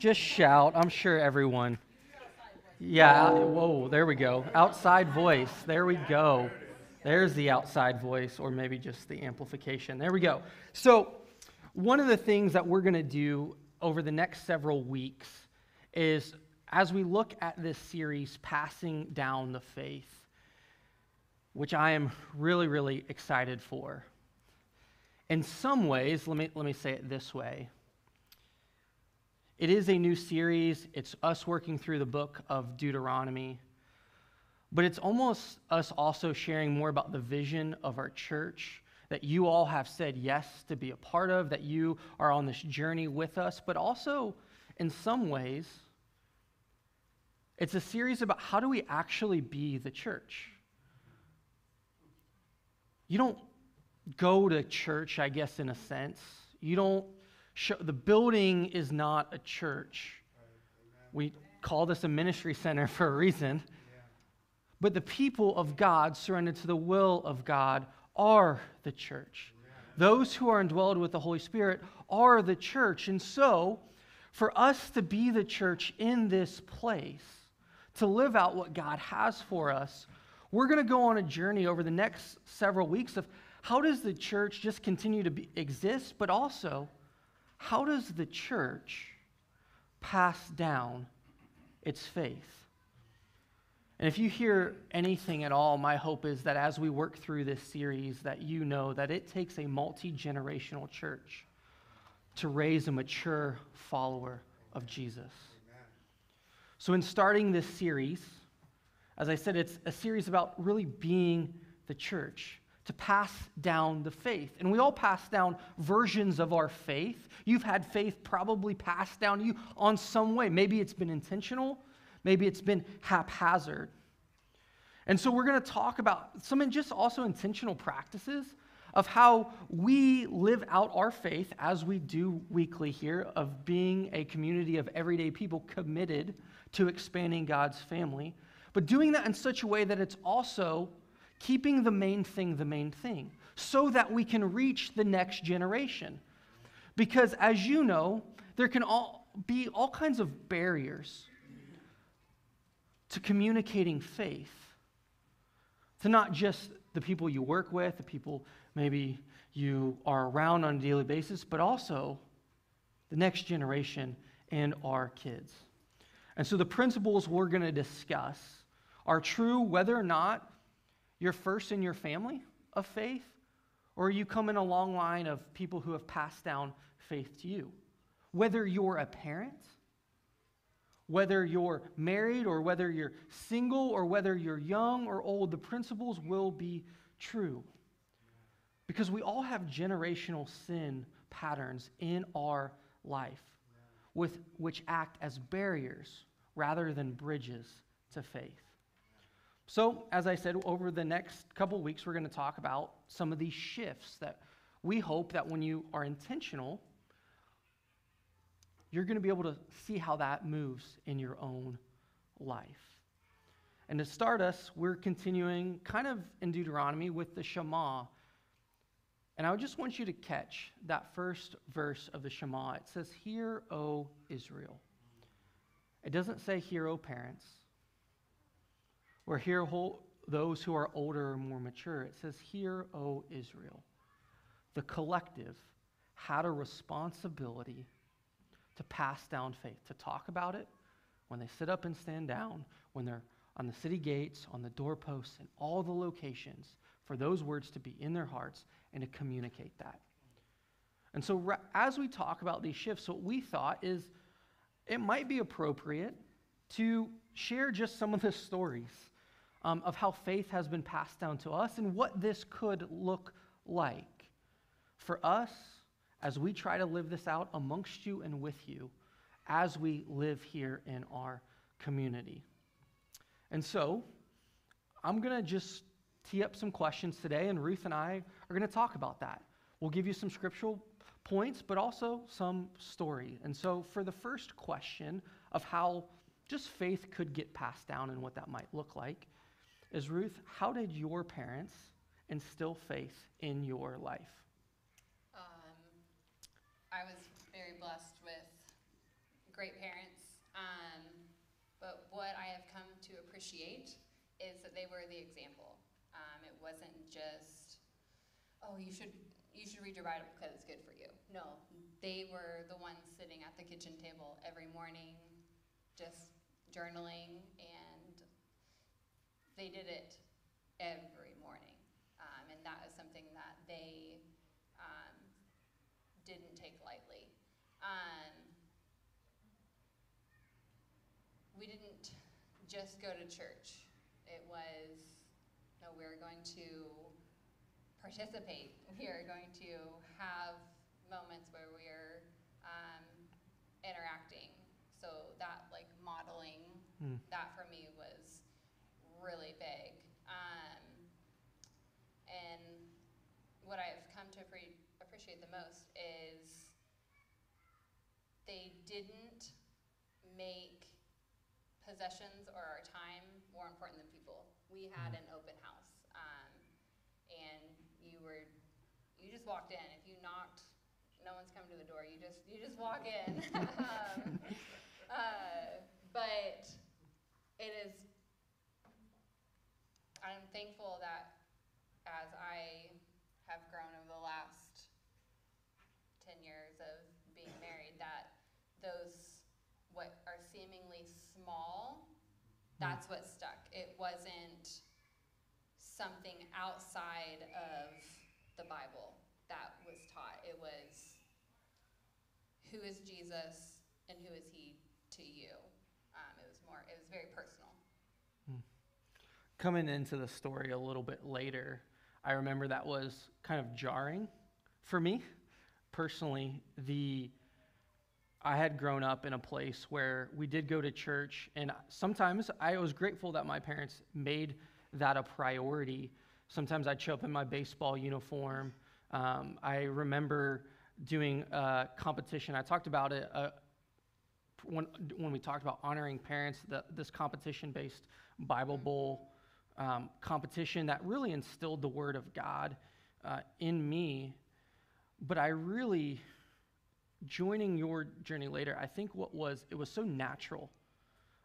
Just shout. I'm sure everyone. Yeah, whoa, there we go. Outside voice. There we go. There's the outside voice, or maybe just the amplification. There we go. So, one of the things that we're going to do over the next several weeks is as we look at this series, Passing Down the Faith, which I am really, really excited for. In some ways, let me, let me say it this way it is a new series. It's us working through the book of Deuteronomy. But it's almost us also sharing more about the vision of our church that you all have said yes to be a part of, that you are on this journey with us, but also in some ways, it's a series about how do we actually be the church. You don't go to church, I guess, in a sense. You don't show, the building is not a church. We call this a ministry center for a reason. But the people of God, surrendered to the will of God, are the church. Those who are indwelled with the Holy Spirit are the church. And so, for us to be the church in this place, to live out what God has for us, we're going to go on a journey over the next several weeks of how does the church just continue to be, exist, but also how does the church pass down its faith? And if you hear anything at all, my hope is that as we work through this series, that you know that it takes a multi-generational church to raise a mature follower of Jesus. Amen. So in starting this series, as I said, it's a series about really being the church to pass down the faith. And we all pass down versions of our faith. You've had faith probably passed down to you on some way. Maybe it's been intentional, maybe it's been haphazard. And so we're going to talk about some and just also intentional practices of how we live out our faith as we do weekly here, of being a community of everyday people committed to expanding God's family, but doing that in such a way that it's also keeping the main thing the main thing so that we can reach the next generation. Because as you know, there can all be all kinds of barriers to communicating faith to not just the people you work with, the people maybe you are around on a daily basis, but also the next generation and our kids. And so the principles we're going to discuss are true whether or not you're first in your family of faith, or you come in a long line of people who have passed down faith to you. Whether you're a parent, whether you're married, or whether you're single, or whether you're young or old, the principles will be true. Because we all have generational sin patterns in our life with, which act as barriers rather than bridges to faith. So, as I said, over the next couple weeks, we're going to talk about some of these shifts that we hope that when you are intentional, you're going to be able to see how that moves in your own life. And to start us, we're continuing kind of in Deuteronomy with the Shema. And I just want you to catch that first verse of the Shema. It says, Hear, O Israel. It doesn't say, Hear, O parents. Or hear those who are older or more mature. It says, Hear, O Israel. The collective had a responsibility to pass down faith, to talk about it when they sit up and stand down, when they're on the city gates, on the doorposts, and all the locations, for those words to be in their hearts and to communicate that. And so, as we talk about these shifts, what we thought is it might be appropriate to share just some of the stories um, of how faith has been passed down to us and what this could look like for us as we try to live this out amongst you and with you as we live here in our community. And so, I'm going to just tee up some questions today, and Ruth and I are going to talk about that. We'll give you some scriptural points, but also some story. And so, for the first question of how just faith could get passed down and what that might look like, is Ruth, how did your parents instill faith in your life? Um, I was very blessed with great parents. Um, but what I have come to appreciate is that they were the example. Um, it wasn't just, oh, you should you should read your Bible because it's good for you. No, they were the ones sitting at the kitchen table every morning, just journaling, and they did it every morning. Um, and that is something that they um, didn't take lightly. Um, we didn't just go to church. It was, no, we are going to participate. We are going to have moments where we're um, interacting. So that like modeling, mm. that for me was really big. Um, and what I've come to pre- appreciate the most is they didn't make possessions or our time more important than people. We had mm. an open house, um, and you were you just walked in. If you knocked, no one's coming to the door. You just you just walk in. um, uh, but it is. Thankful that as I have grown over the last ten years of being married, that those what are seemingly small, that's what stuck. It wasn't something outside of the Bible that was taught. It was who is Jesus and who is he to you. Um, it was more. It was very personal. Coming into the story a little bit later, I remember that was kind of jarring for me personally. The I had grown up in a place where we did go to church, and sometimes I was grateful that my parents made that a priority. Sometimes I'd show up in my baseball uniform. Um, I remember doing a competition. I talked about it uh, when, when we talked about honoring parents, the, this competition based Bible Bowl um, competition that really instilled the Word of God uh, in me. But I really joining your journey later, I think what was, it was so natural.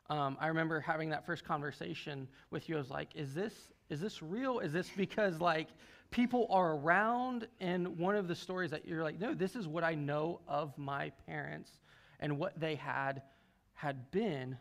Um, I remember having that first conversation with you. I was like, is this, is this real? Is this because like people are around? And one of the stories that you're like, no, this is what I know of my parents and what they had, had been.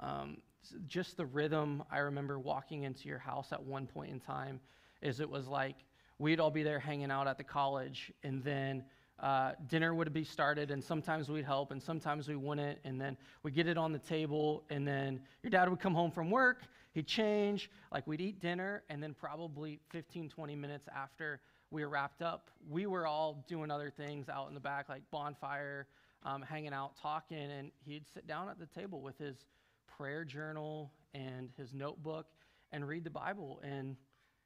Um, just the rhythm I remember walking into your house at one point in time is it was like we'd all be there hanging out at the college and then uh, dinner would be started, and sometimes we'd help, and sometimes we wouldn't. And then we'd get it on the table, and then your dad would come home from work, he'd change, like we'd eat dinner, and then probably 15, 20 minutes after we were wrapped up, we were all doing other things out in the back, like bonfire, um, hanging out, talking, and he'd sit down at the table with his prayer journal and his notebook and read the Bible, and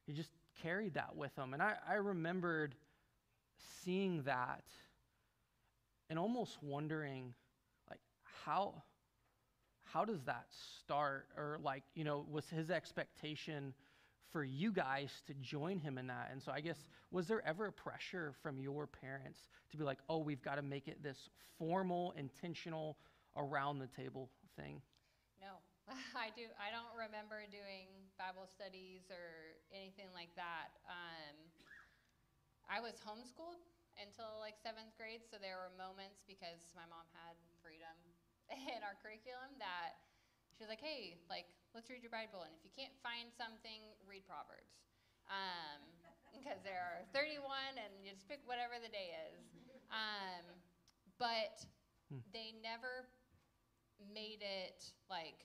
he just carried that with him. And I, I remembered seeing that and almost wondering like how how does that start? Or like you know was his expectation for you guys to join him in that? And so i guess was there ever a pressure from your parents to be like oh we've got to make it this formal intentional around the table thing i do i don't remember doing bible studies or anything like that um, I was homeschooled until like seventh grade, so there were moments because my mom had freedom in our curriculum that she was like, hey, like, let's read your Bible, and if you can't find something, read Proverbs. Um, because there are 31, and you just pick whatever the day is. Um, but hmm. they never made it like,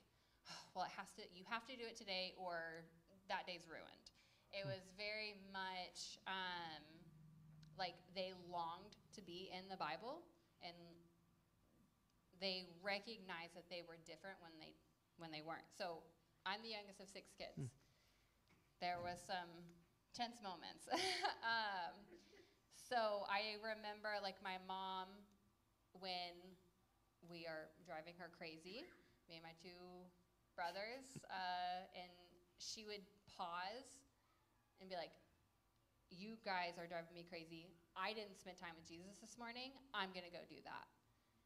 well, it has to, you have to do it today, or that day's ruined. It hmm. was very much, um, like they longed to be in the Bible and they recognized that they were different when they when they weren't. So I'm the youngest of six kids. Mm. There was some tense moments. um, so I remember like my mom when we are driving her crazy, me and my two brothers, uh, and she would pause and be like, you guys are driving me crazy. I didn't spend time with Jesus this morning. I'm going to go do that.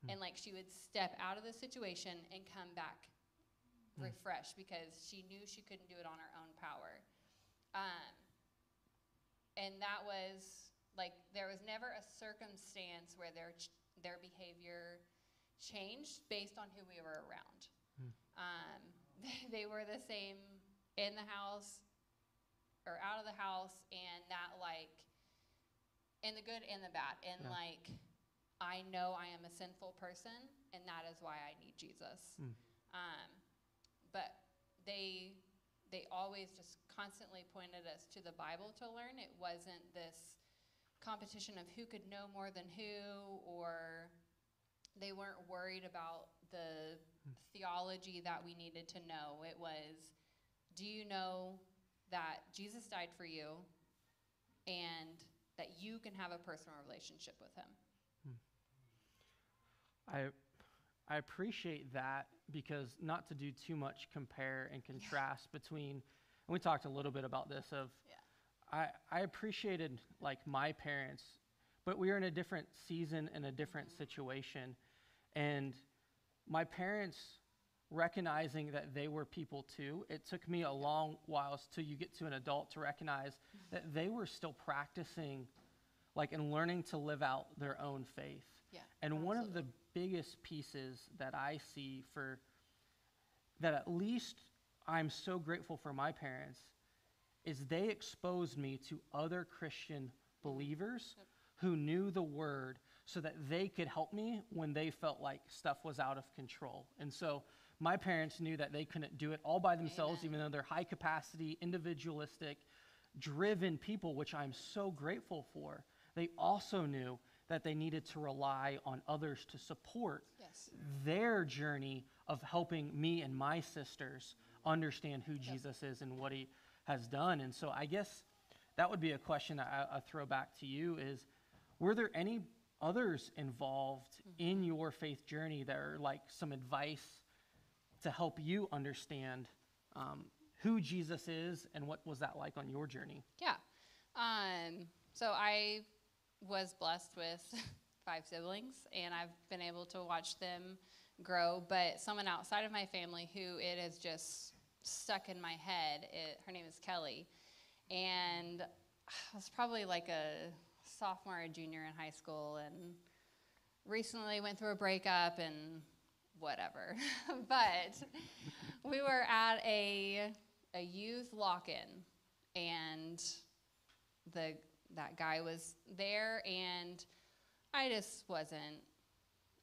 and like she would step out of the situation and come back refreshed because she knew she couldn't do it on her own power. Um, and that was like there was never a circumstance where their ch- their behavior changed based on who we were around. Um, they were the same in the house or out of the house, and that like in the good and the bad, and Yeah. like I know I am a sinful person, and that is why I need Jesus. Mm. Um, but they they always just constantly pointed us to the Bible to learn. It wasn't this competition of who could know more than who, or they weren't worried about the theology that we needed to know. It was, do you know that Jesus died for you and that you can have a personal relationship with him? Hmm. I, I appreciate that because not to do too much compare and contrast between, and we talked a little bit about this of, Yeah. I, I appreciated like my parents, but we were in a different season and a different mm-hmm. situation. And my parents recognizing that they were people too, it took me a long while till you get to an adult to recognize that they were still practicing like and learning to live out their own faith. Yeah. And one of the biggest pieces that I see for that at least I'm so grateful for my parents is they exposed me to other Christian believers who knew the word so that they could help me when they felt like stuff was out of control. And so my parents knew that they couldn't do it all by themselves, Amen. even though they're high capacity, individualistic, driven people, which I'm so grateful for. They also knew that they needed to rely on others to support Yes. their journey of helping me and my sisters understand who Jesus is and what he has done. And so I guess that would be a question I, I throw back to you is were there any others involved in your faith journey that are like some advice to help you understand um, who Jesus is and what was that like on your journey? Yeah. Um, so I was blessed with five siblings, and I've been able to watch them grow. But someone outside of my family who it has just stuck in my head, it, her name is Kelly. And I was probably like a sophomore or junior in high school, and recently went through a breakup and whatever. but we were at a a youth lock-in, and the that guy was there, and I just wasn't.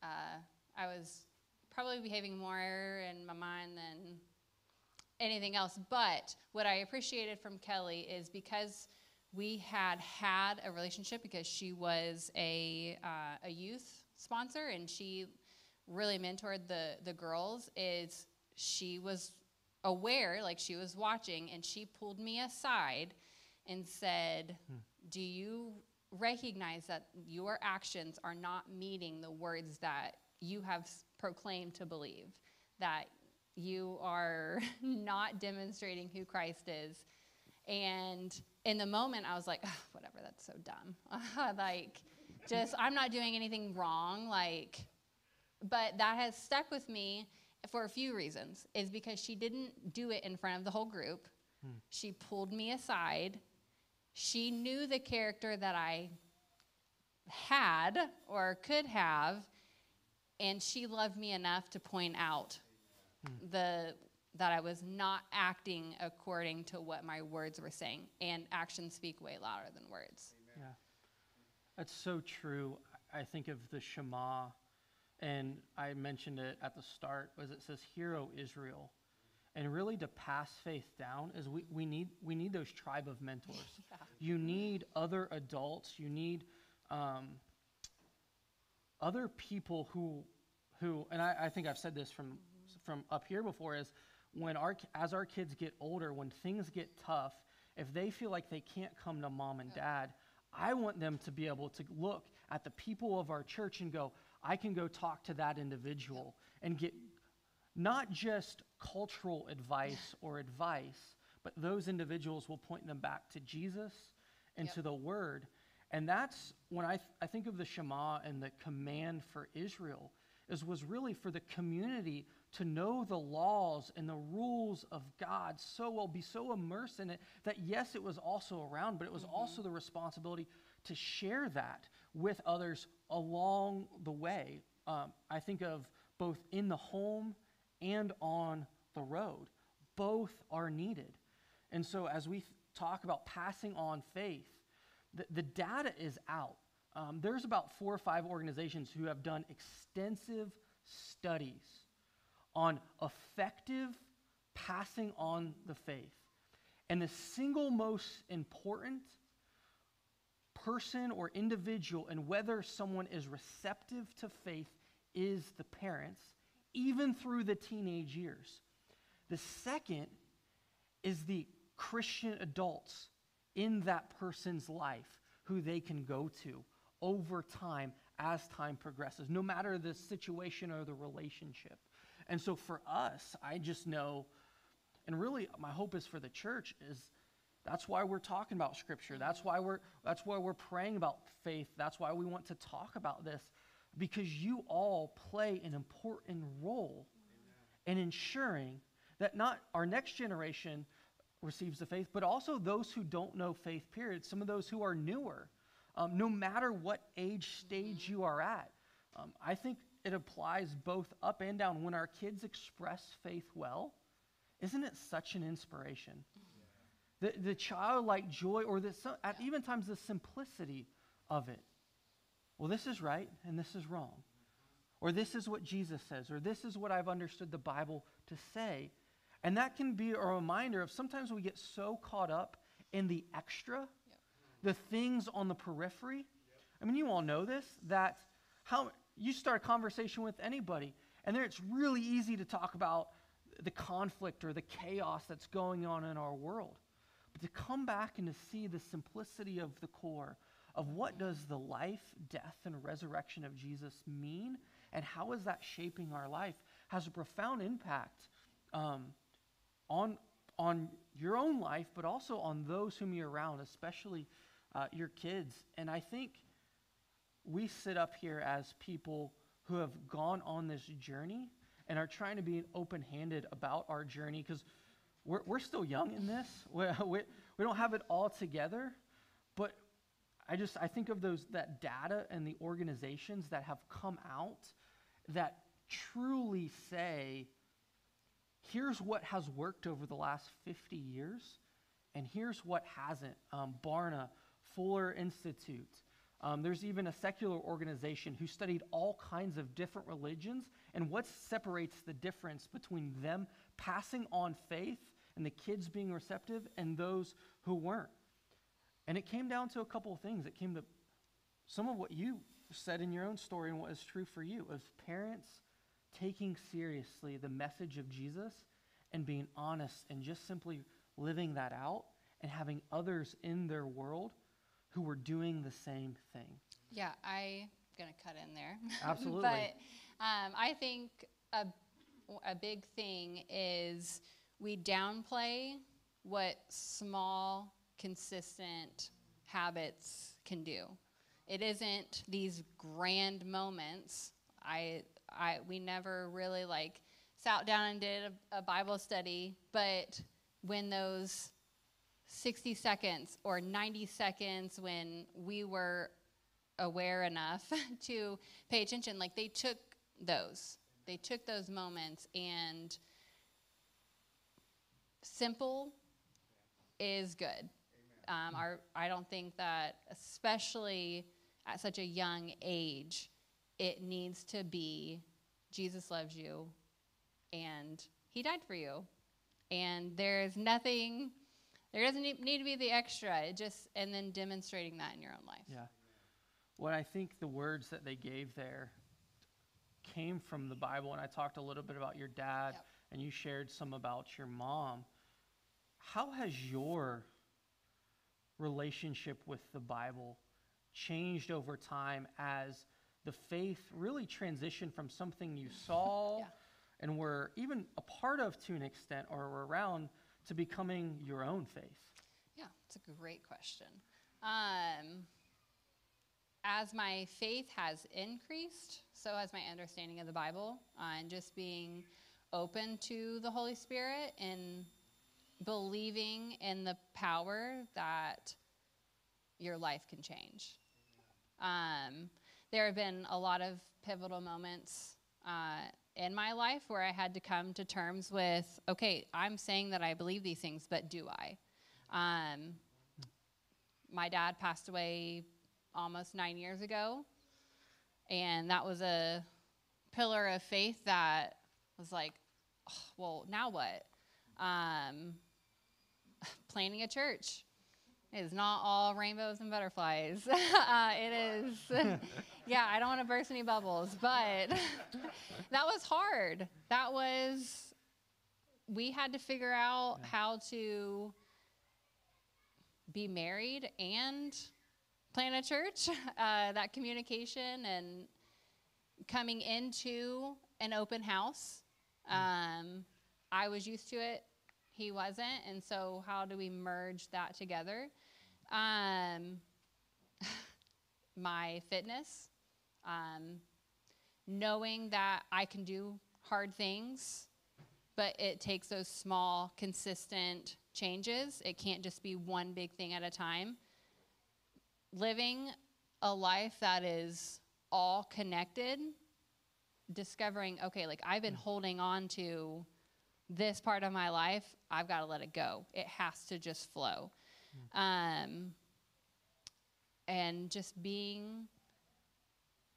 Uh, I was probably behaving more in my mind than anything else. But what I appreciated from Kelly is because we had had a relationship because she was a uh, a youth sponsor and she really mentored the the girls. Is she was aware, like she was watching, and she pulled me aside and said, "Do you recognize that your actions are not meeting the words that you have proclaimed to believe? That you are not demonstrating who Christ is?" And in the moment, I was like, "Ugh, "Whatever, that's so dumb." like, just I'm not doing anything wrong. Like, but that has stuck with me for a few reasons is because she didn't do it in front of the whole group hmm. she pulled me aside she knew the character that i had or could have and she loved me enough to point out hmm. the that i was not acting according to what my words were saying and actions speak way louder than words Yeah. That's so true. I think of the Shema, and I mentioned it at the start, was it says, Hear, O Israel. And really to pass faith down is we, we need we need those tribe of mentors. You need other adults, you need um, other people who who and I, I think I've said this from from up here before is when our as our kids get older, when things get tough, if they feel like they can't come to mom and dad, I want them to be able to look at the people of our church and go, I can go talk to that individual and get not just cultural advice or advice, but those individuals will point them back to Jesus and Yep. to the Word. And that's when I, th- I think of the Shema and the command for Israel is was really for the community to know the laws and the rules of God so well, be so immersed in it that yes, it was also around, but it was also the responsibility to share that with others along the way. Um, I think of both in the home and on the road. Both are needed. And so, as we talk about passing on faith, the, the data is out. Um, there's about four or five organizations who have done extensive studies on effective passing on the faith. And the single most important person or individual and whether someone is receptive to faith is the parents, even through the teenage years. The second is the Christian adults in that person's life who they can go to over time as time progresses, no matter the situation or the relationship. And so for us, I just know, and really my hope is for the church, is that's why we're talking about scripture. That's why we're that's why we're praying about faith. That's why we want to talk about this because you all play an important role in ensuring that not our next generation receives the faith, but also those who don't know faith, period, some of those who are newer, um, no matter what age stage you are at. Um, I think it applies both up and down. When our kids express faith well, isn't it such an inspiration? The, the childlike joy, or the, at even times the simplicity of it. Well, this is right and this is wrong. Or this is what Jesus says, or this is what I've understood the Bible to say. And that can be a reminder of sometimes we get so caught up in the extra, the things on the periphery. I mean, you all know this that how you start a conversation with anybody, and there it's really easy to talk about the conflict or the chaos that's going on in our world. But to come back and to see the simplicity of the core of what does the life, death, and resurrection of Jesus mean, and how is that shaping our life, has a profound impact um, on, on your own life, but also on those whom you're around, especially uh, your kids. And I think we sit up here as people who have gone on this journey and are trying to be open handed about our journey because we're, we're still young in this. We, we, we don't have it all together. But I just, I think of those, that data and the organizations that have come out that truly say, here's what has worked over the last 50 years, and here's what hasn't. Um, Barna, Fuller Institute. Um, there's even a secular organization who studied all kinds of different religions and what separates the difference between them passing on faith and the kids being receptive and those who weren't. And it came down to a couple of things. It came to some of what you said in your own story and what is true for you as parents taking seriously the message of Jesus and being honest and just simply living that out and having others in their world who were doing the same thing. Yeah, I'm gonna cut in there. Absolutely. but um, I think a a big thing is we downplay what small, consistent habits can do. It isn't these grand moments. I I we never really like sat down and did a, a Bible study, but when those 60 seconds or 90 seconds when we were aware enough to pay attention. Like they took those. They took those moments and simple is good. Um, our, i don't think that especially at such a young age it needs to be jesus loves you and he died for you. And there's nothing there doesn't need to be the extra it just and then demonstrating that in your own life Yeah. What I think the words that they gave there came from the Bible, and I talked a little bit about your dad, Yep. and you shared some about your mom. How has your relationship with the Bible changed over time as the faith really transitioned from something you saw Yeah. and were even a part of to an extent or were around to becoming your own faith? Yeah, it's a great question. Um, as my faith has increased, so has my understanding of the Bible, uh, and just being open to the Holy Spirit and believing in the power that your life can change. Um, there have been a lot of pivotal moments uh, in my life where I had to come to terms with okay, I'm saying that I believe these things, but do I? Um, my dad passed away almost nine years ago, and that was a pillar of faith that was like, oh, well, now what? Um, planning a church is not all rainbows and butterflies. uh, it is, yeah, I don't want to burst any bubbles, but that was hard. That was, we had to figure out how to be married and plan a church. Uh, that communication and coming into an open house. Mm. Um, I was used to it he wasn't. And so, how do we merge that together? Um, my fitness, um, knowing that I can do hard things, but it takes those small, consistent changes. It can't just be one big thing at a time. Living a life that is all connected, discovering, okay, like I've been holding on to this part of my life, I've got to let it go. It has to just flow. Mm. Um, and just being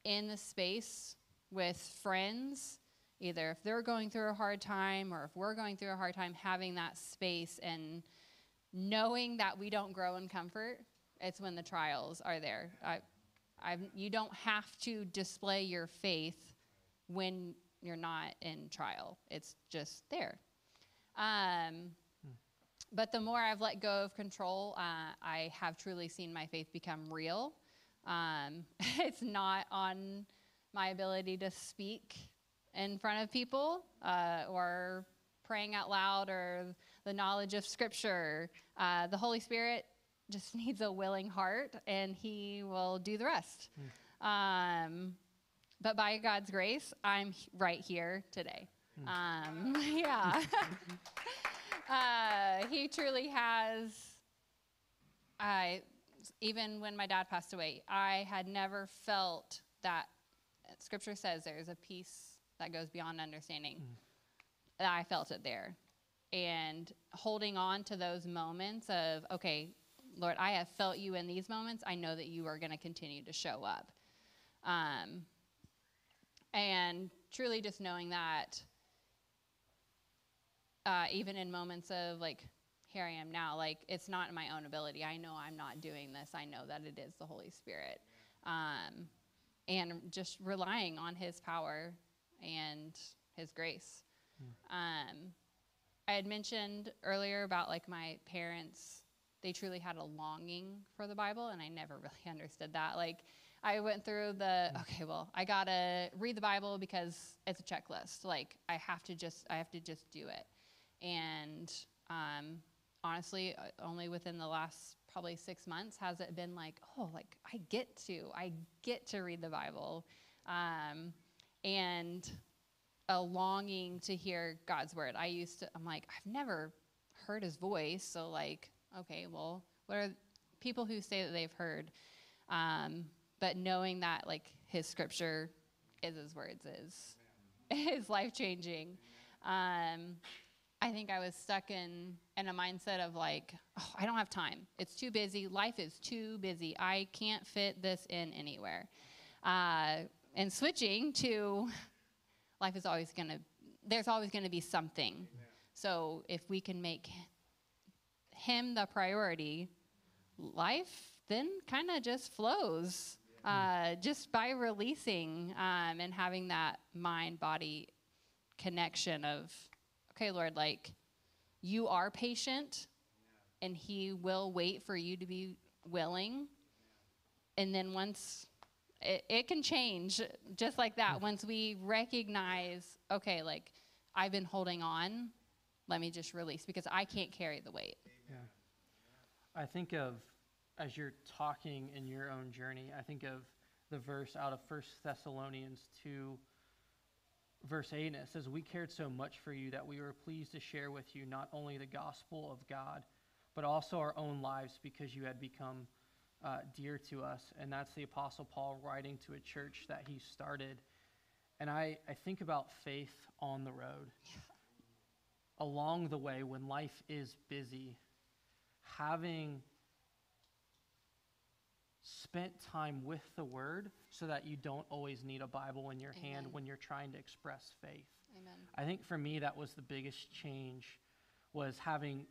in the space with friends, either if they're going through a hard time or if we're going through a hard time, having that space and knowing that we don't grow in comfort, it's when the trials are there. I, I've, you don't have to display your faith when you're not in trial. It's just there. Um, hmm. But the more I've let go of control, uh, I have truly seen my faith become real. Um, it's not on my ability to speak in front of people uh, or praying out loud or the knowledge of Scripture. Uh, the Holy Spirit just needs a willing heart, and He will do the rest. Mm. Um, but by God's grace, I'm right here today. Mm. Um, yeah. uh, he truly has. I, even when my dad passed away, I had never felt that. Scripture says there's a peace that goes beyond understanding. Mm. I felt it there. And holding on to those moments of, okay, Lord, I have felt you in these moments. I know that you are going to continue to show up. Um, and truly just knowing that uh, even in moments of like here i am now like it's not my own ability i know i'm not doing this i know that it is the holy spirit um, and just relying on his power and his grace mm. um, i had mentioned earlier about like my parents they truly had a longing for the bible and i never really understood that like I went through the okay, well, I gotta read the Bible because it's a checklist. Like I have to just I have to just do it. And um, honestly, uh, only within the last probably six months has it been like, oh, like I get to I get to read the Bible, um, and a longing to hear God's word. I used to I'm like I've never heard His voice, so like okay, well, what are people who say that they've heard? Um, but knowing that like his scripture is his words is is life changing. Um, I think I was stuck in in a mindset of like, oh, I don't have time. It's too busy. Life is too busy. I can't fit this in anywhere. Uh, and switching to life is always gonna. There's always gonna be something. So if we can make him the priority, life then kind of just flows uh, just by releasing um, and having that mind body connection of, okay, Lord, like you are patient and He will wait for you to be willing. And then once it, it can change just like that, mm. once we recognize, okay, like I've been holding on, let me just release because I can't carry the weight. Yeah. I think of as you're talking in your own journey, I think of the verse out of 1 Thessalonians 2, verse 8, and it says, We cared so much for you that we were pleased to share with you not only the gospel of God, but also our own lives because you had become uh, dear to us. And that's the Apostle Paul writing to a church that he started. And I, I think about faith on the road. Along the way, when life is busy, having spent time with the Word so that you don't always need a Bible in your hand when you're trying to express faith. Amen. I think for me that was the biggest change was having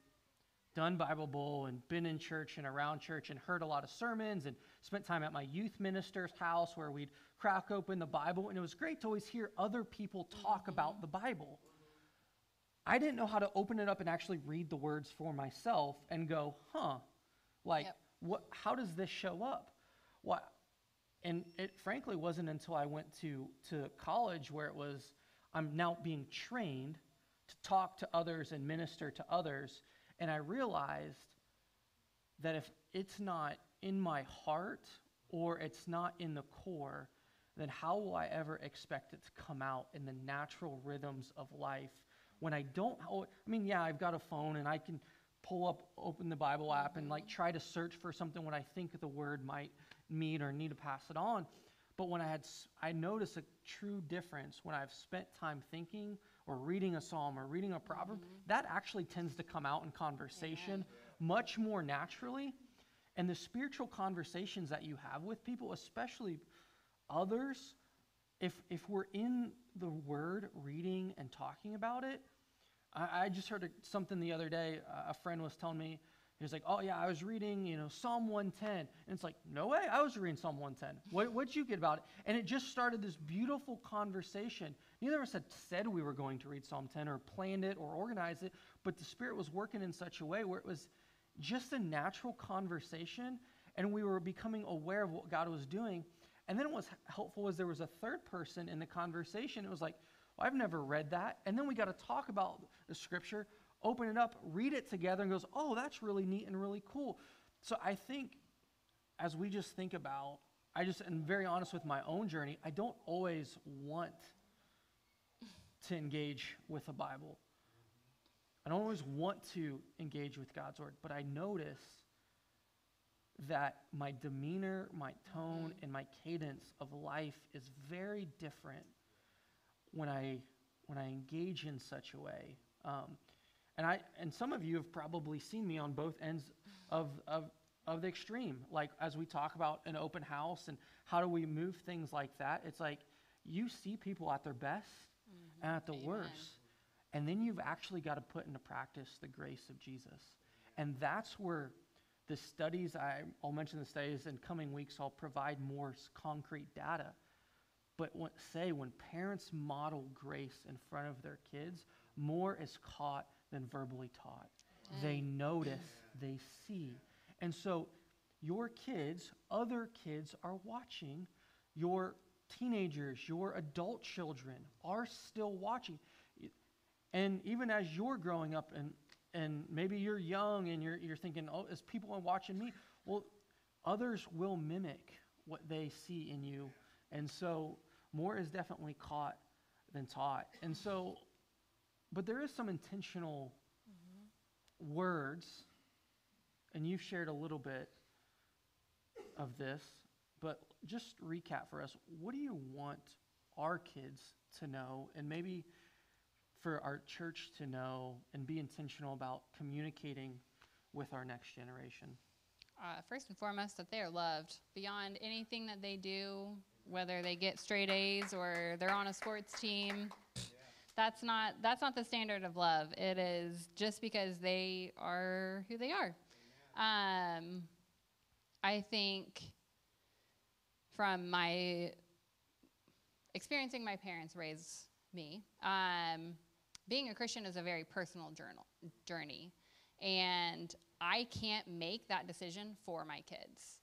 done Bible Bowl and been in church and around church and heard a lot of sermons and spent time at my youth minister's house where we'd crack open the Bible and it was great to always hear other people talk mm-hmm. about the Bible. I didn't know how to open it up and actually read the words for myself and go, "Huh. Like Yep. What how does this show up?" What and it frankly wasn't until I went to to college where it was I'm now being trained to talk to others and minister to others and I realized that if it's not in my heart or it's not in the core then how will I ever expect it to come out in the natural rhythms of life when I don't oh, I mean yeah I've got a phone and I can pull up open the Bible app and like try to search for something when I think the word might mean or need to pass it on. But when I had I notice a true difference when I've spent time thinking or reading a psalm or reading a proverb mm-hmm. that actually tends to come out in conversation much more naturally. And the spiritual conversations that you have with people especially others if if we're in the word reading and talking about it i, I just heard a, something the other day uh, a friend was telling me he was like oh yeah i was reading you know psalm 110 and it's like no way i was reading psalm 110 what, what'd you get about it? And it just started this beautiful conversation. Neither of us had said we were going to read psalm 10 or planned it or organized it but the spirit was working in such a way where it was just a natural conversation and we were becoming aware of what god was doing. And then what was helpful was there was a third person in the conversation. It was like, well, I've never read that. And then we got to talk about the scripture, open it up, read it together, and goes, oh, that's really neat and really cool. So I think as we just think about, I just am very honest with my own journey. I don't always want to engage with the Bible. I don't always want to engage with God's word, but I notice that my demeanor, my tone, mm-hmm. and my cadence of life is very different when I when I engage in such a way. Um, and I and some of you have probably seen me on both ends of of of the extreme. Like as we talk about an open house and how do we move things like that, it's like you see people at their best and at the Amen. worst. And then you've actually got to put into practice the grace of Jesus. And that's where the studies, I, I'll mention the studies in coming weeks, I'll provide more concrete data. But what, say when parents model grace in front of their kids, more is caught than verbally taught. They notice, they see. And so your kids, other kids are watching. Your teenagers, your adult children are still watching. And even as you're growing up and, and maybe you're young and you're, you're thinking, oh, is people are watching me? Well, others will mimic what they see in you. And so more is definitely caught than taught. And so, but there is some intentional words, and you've shared a little bit of this, but just recap for us what do you want our kids to know, and maybe for our church to know and be intentional about communicating with our next generation? Uh, first and foremost, that they are loved beyond anything that they do, whether they get straight A's or they're on a sports team. That's not that's not the standard of love. It is just because they are who they are. Um, I think from my experiencing my parents raise me, um, being a Christian is a very personal journal, journey. And I can't make that decision for my kids.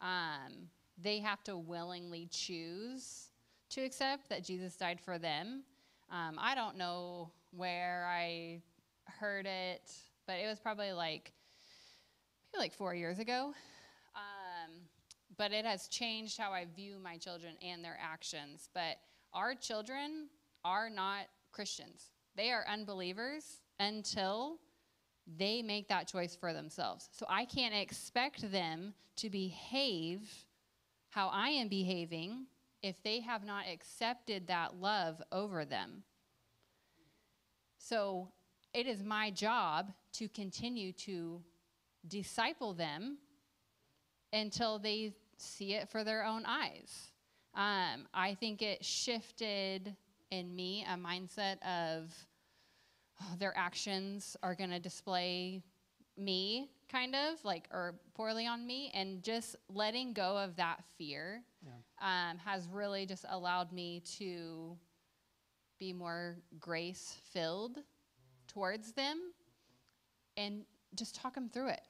Um, they have to willingly choose to accept that Jesus died for them. Um, I don't know where I heard it, but it was probably like maybe like four years ago. Um, but it has changed how I view my children and their actions. But our children are not Christians, they are unbelievers until they make that choice for themselves. So I can't expect them to behave how I am behaving if they have not accepted that love over them. So it is my job to continue to disciple them until they see it for their own eyes. Um, I think it shifted in me a mindset of oh, their actions are going to display me, kind of like, or poorly on me, and just letting go of that fear Yeah. um, has really just allowed me to be more grace filled towards them and just talk them through it.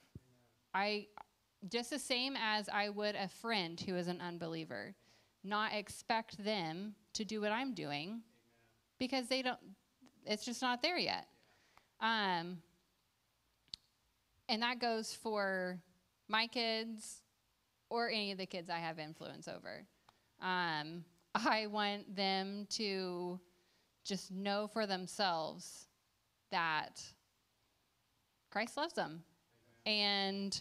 I just the same as I would a friend who is an unbeliever, not expect them to do what I'm doing because they don't it's just not there yet. Um and that goes for my kids or any of the kids I have influence over. Um, I want them to just know for themselves that Christ loves them. And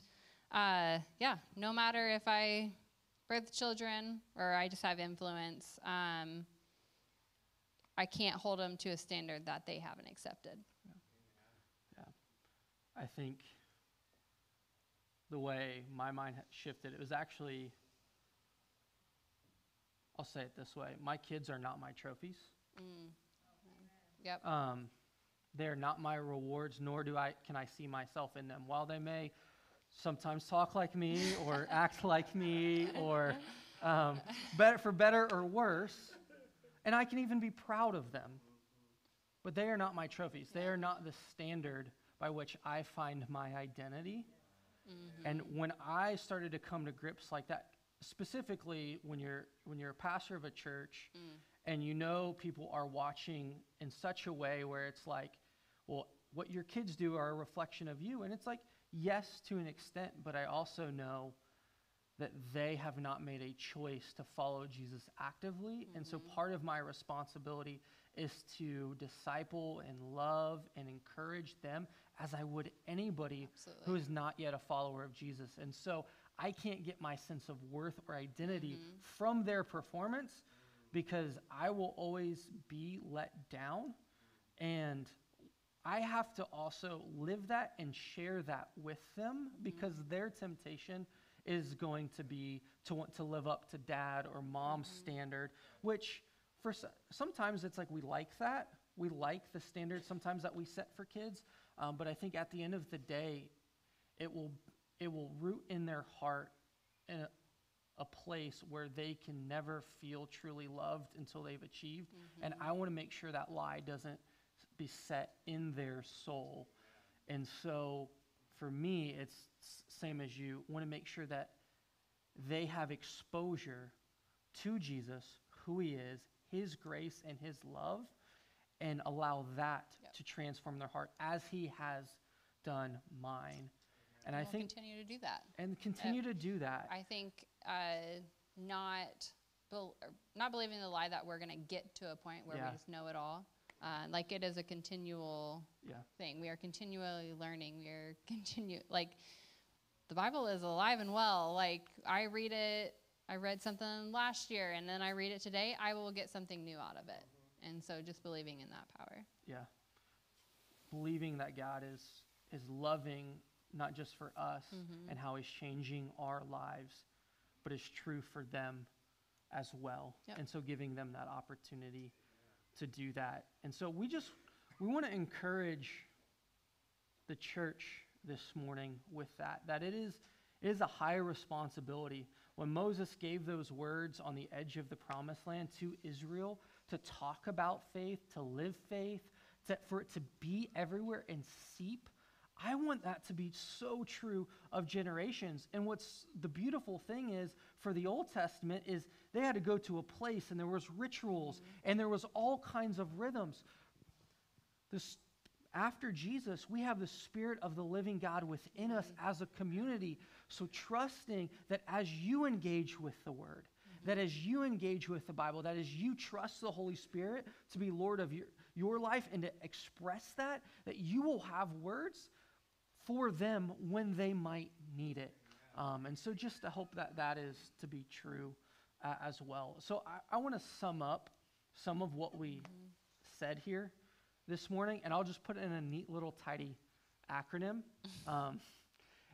uh, yeah, no matter if I birth children or I just have influence, um, I can't hold them to a standard that they haven't accepted. Yeah. I think the way my mind shifted, it was actually, I'll say it this way my kids are not my trophies. Yep. Um, they're not my rewards, nor do I can I see myself in them. While they may sometimes talk like me or act like me, or um, better for better or worse, and I can even be proud of them. But they are not my trophies. They are not the standard by which I find my identity. Mm-hmm. And when I started to come to grips like that, specifically when you're when you're a pastor of a church mm. and you know people are watching in such a way where it's like, well, what your kids do are a reflection of you. And it's like, yes, to an extent, but I also know that they have not made a choice to follow Jesus actively. And so mm-hmm. part of my responsibility is to disciple and love and encourage them as I would anybody who Absolutely. is not yet a follower of Jesus. And so I can't get my sense of worth or identity mm-hmm. from their performance because I will always be let down. And I have to also live that and share that with them mm-hmm. because their temptation is going to be to want to live up to dad or mom's mm-hmm. standard, which for sometimes it's like we like that. We like the standards sometimes that we set for kids. Um, but I think at the end of the day, it will it will root in their heart in a, a place where they can never feel truly loved until they've achieved. And I want to make sure that lie doesn't be set in their soul. And so for me, it's same as you. Want to make sure that they have exposure to Jesus, who he is, his grace and his love, and allow that Yep. to transform their heart as he has done mine. And I we'll think continue to do that. and continue to do that. I think uh, not bel- not believing the lie that we're going to get to a point where Yeah. we just know it all. Uh, like it is a continual yeah. thing. We are continually learning. We are continue like the Bible is alive and well. Like I read it. I read something last year, and then I read it today. I will get something new out of it. And so, just believing in that power. Yeah. Believing that God is is loving not just for us Mm-hmm. and how he's changing our lives, but is true for them as well. Yep. And so giving them that opportunity to do that. And so we just we want to encourage the church this morning with that that it is it is a high responsibility when Moses gave those words on the edge of the promised land to Israel to talk about faith, to live faith, to, for it to be everywhere and seep. I want that to be so true of generations. And what's the beautiful thing is for the Old Testament is they had to go to a place and there was rituals and there was all kinds of rhythms. This after Jesus, we have the Spirit of the living God within us as a community. So, trusting that as you engage with the Word, that as you engage with the Bible, that as you trust the Holy Spirit to be Lord of your, your life and to express that, that you will have words for them when they might need it. Um, and so, just to hope that that is to be true uh, as well. So, I, I want to sum up some of what we said here this morning, and I'll just put it in a neat little tidy acronym. Um,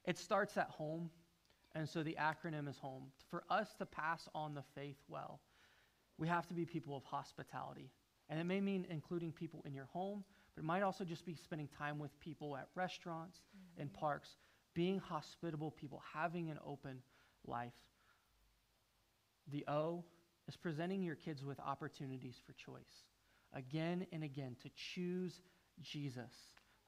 it starts at home, and so the acronym is HOME. For us to pass on the faith well, we have to be people of hospitality. And it may mean including people in your home, but it might also just be spending time with people at restaurants and parks, being hospitable people, having an open life. The O is presenting your kids with opportunities for choice again and again to choose Jesus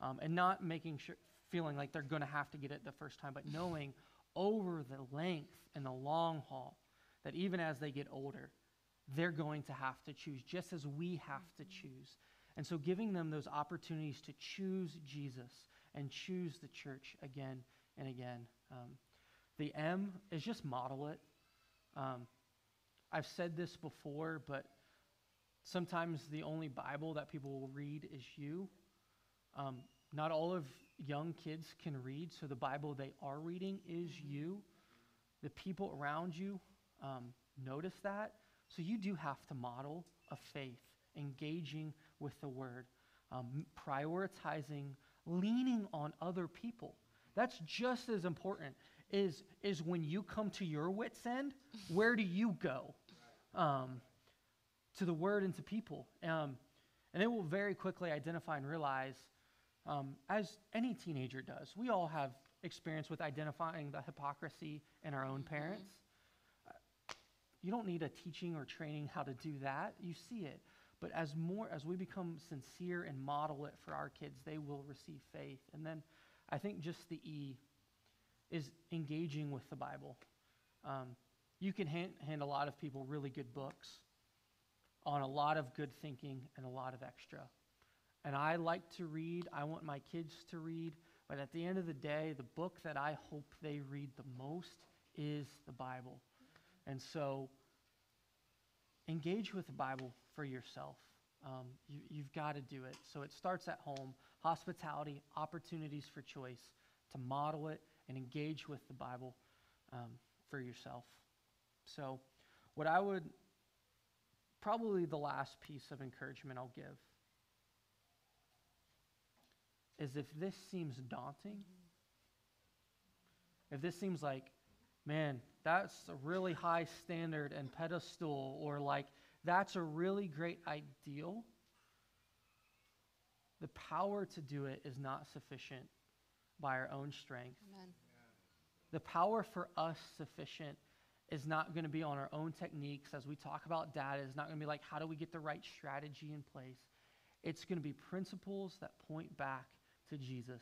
um, and not making sure, feeling like they're going to have to get it the first time, but knowing over the length and the long haul that even as they get older, they're going to have to choose, just as we have to choose. And so giving them those opportunities to choose Jesus and choose the church again and again. Um, the M is just model it. Um, I've said this before, but sometimes the only Bible that people will read is you. Um, not all of young kids can read, so the Bible they are reading is you. The people around you um, notice that. So you do have to model a faith, engaging with the word, um, prioritizing, leaning on other people. That's just as important. Is, is when you come to your wits' end, where do you go? Um, to the word and to people. Um, and they will very quickly identify and realize, um, as any teenager does, we all have experience with identifying the hypocrisy in our own parents. Uh, you don't need a teaching or training how to do that. You see it. But as more as we become sincere and model it for our kids, they will receive faith. And then I think just the E is engaging with the Bible. Um, you can hand, hand a lot of people really good books on a lot of good thinking and a lot of extra. And I like to read, I want my kids to read, but at the end of the day, the book that I hope they read the most is the Bible. And so engage with the Bible for yourself. Um, you, you've got to do it. So it starts at home hospitality, opportunities for choice, to model it and engage with the Bible um, for yourself. So, what I would probably the last piece of encouragement I'll give is if this seems daunting, if this seems like, man, that's a really high standard and pedestal, or like, that's a really great ideal, the power to do it is not sufficient by our own strength. Amen. The power for us sufficient is not going to be on our own techniques as we talk about data. It's not going to be like, how do we get the right strategy in place? It's going to be principles that point back to Jesus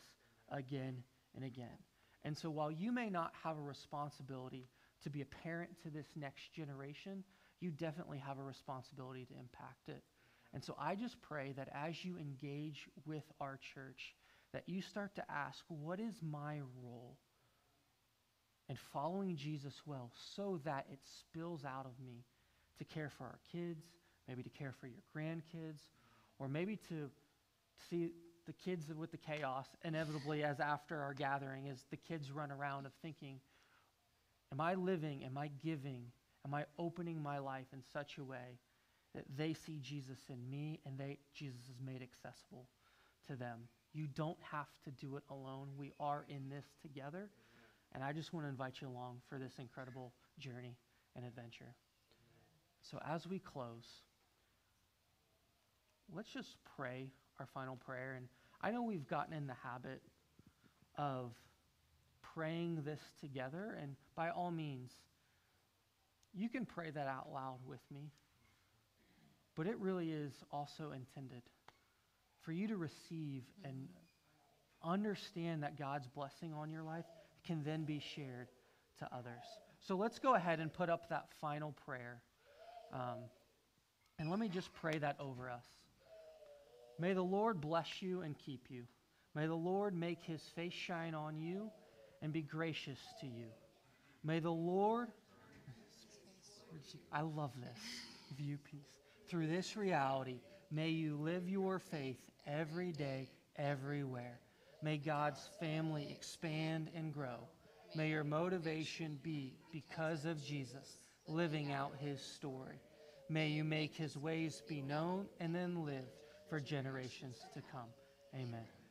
again and again. And so while you may not have a responsibility to be a parent to this next generation, you definitely have a responsibility to impact it. And so I just pray that as you engage with our church, that you start to ask, what is my role? And following Jesus well so that it spills out of me to care for our kids, maybe to care for your grandkids, or maybe to see the kids with the chaos inevitably as after our gathering as the kids run around of thinking am i living? Am i giving? Am i opening my life in such a way that they see jesus in me and they jesus is made accessible to them? You don't have to do it alone. We are in this together and I just want to invite you along for this incredible journey and adventure. So, as we close, let's just pray our final prayer. And I know we've gotten in the habit of praying this together. And by all means, you can pray that out loud with me. But it really is also intended for you to receive and understand that God's blessing on your life can then be shared to others. So let's go ahead and put up that final prayer. Um, and let me just pray that over us. May the Lord bless you and keep you. May the Lord make his face shine on you and be gracious to you. May the Lord, I love this, view peace. Through this reality, may you live your faith every day, everywhere. May God's family expand and grow. May your motivation be because of Jesus, living out his story. May you make his ways be known and then lived for generations to come. Amen.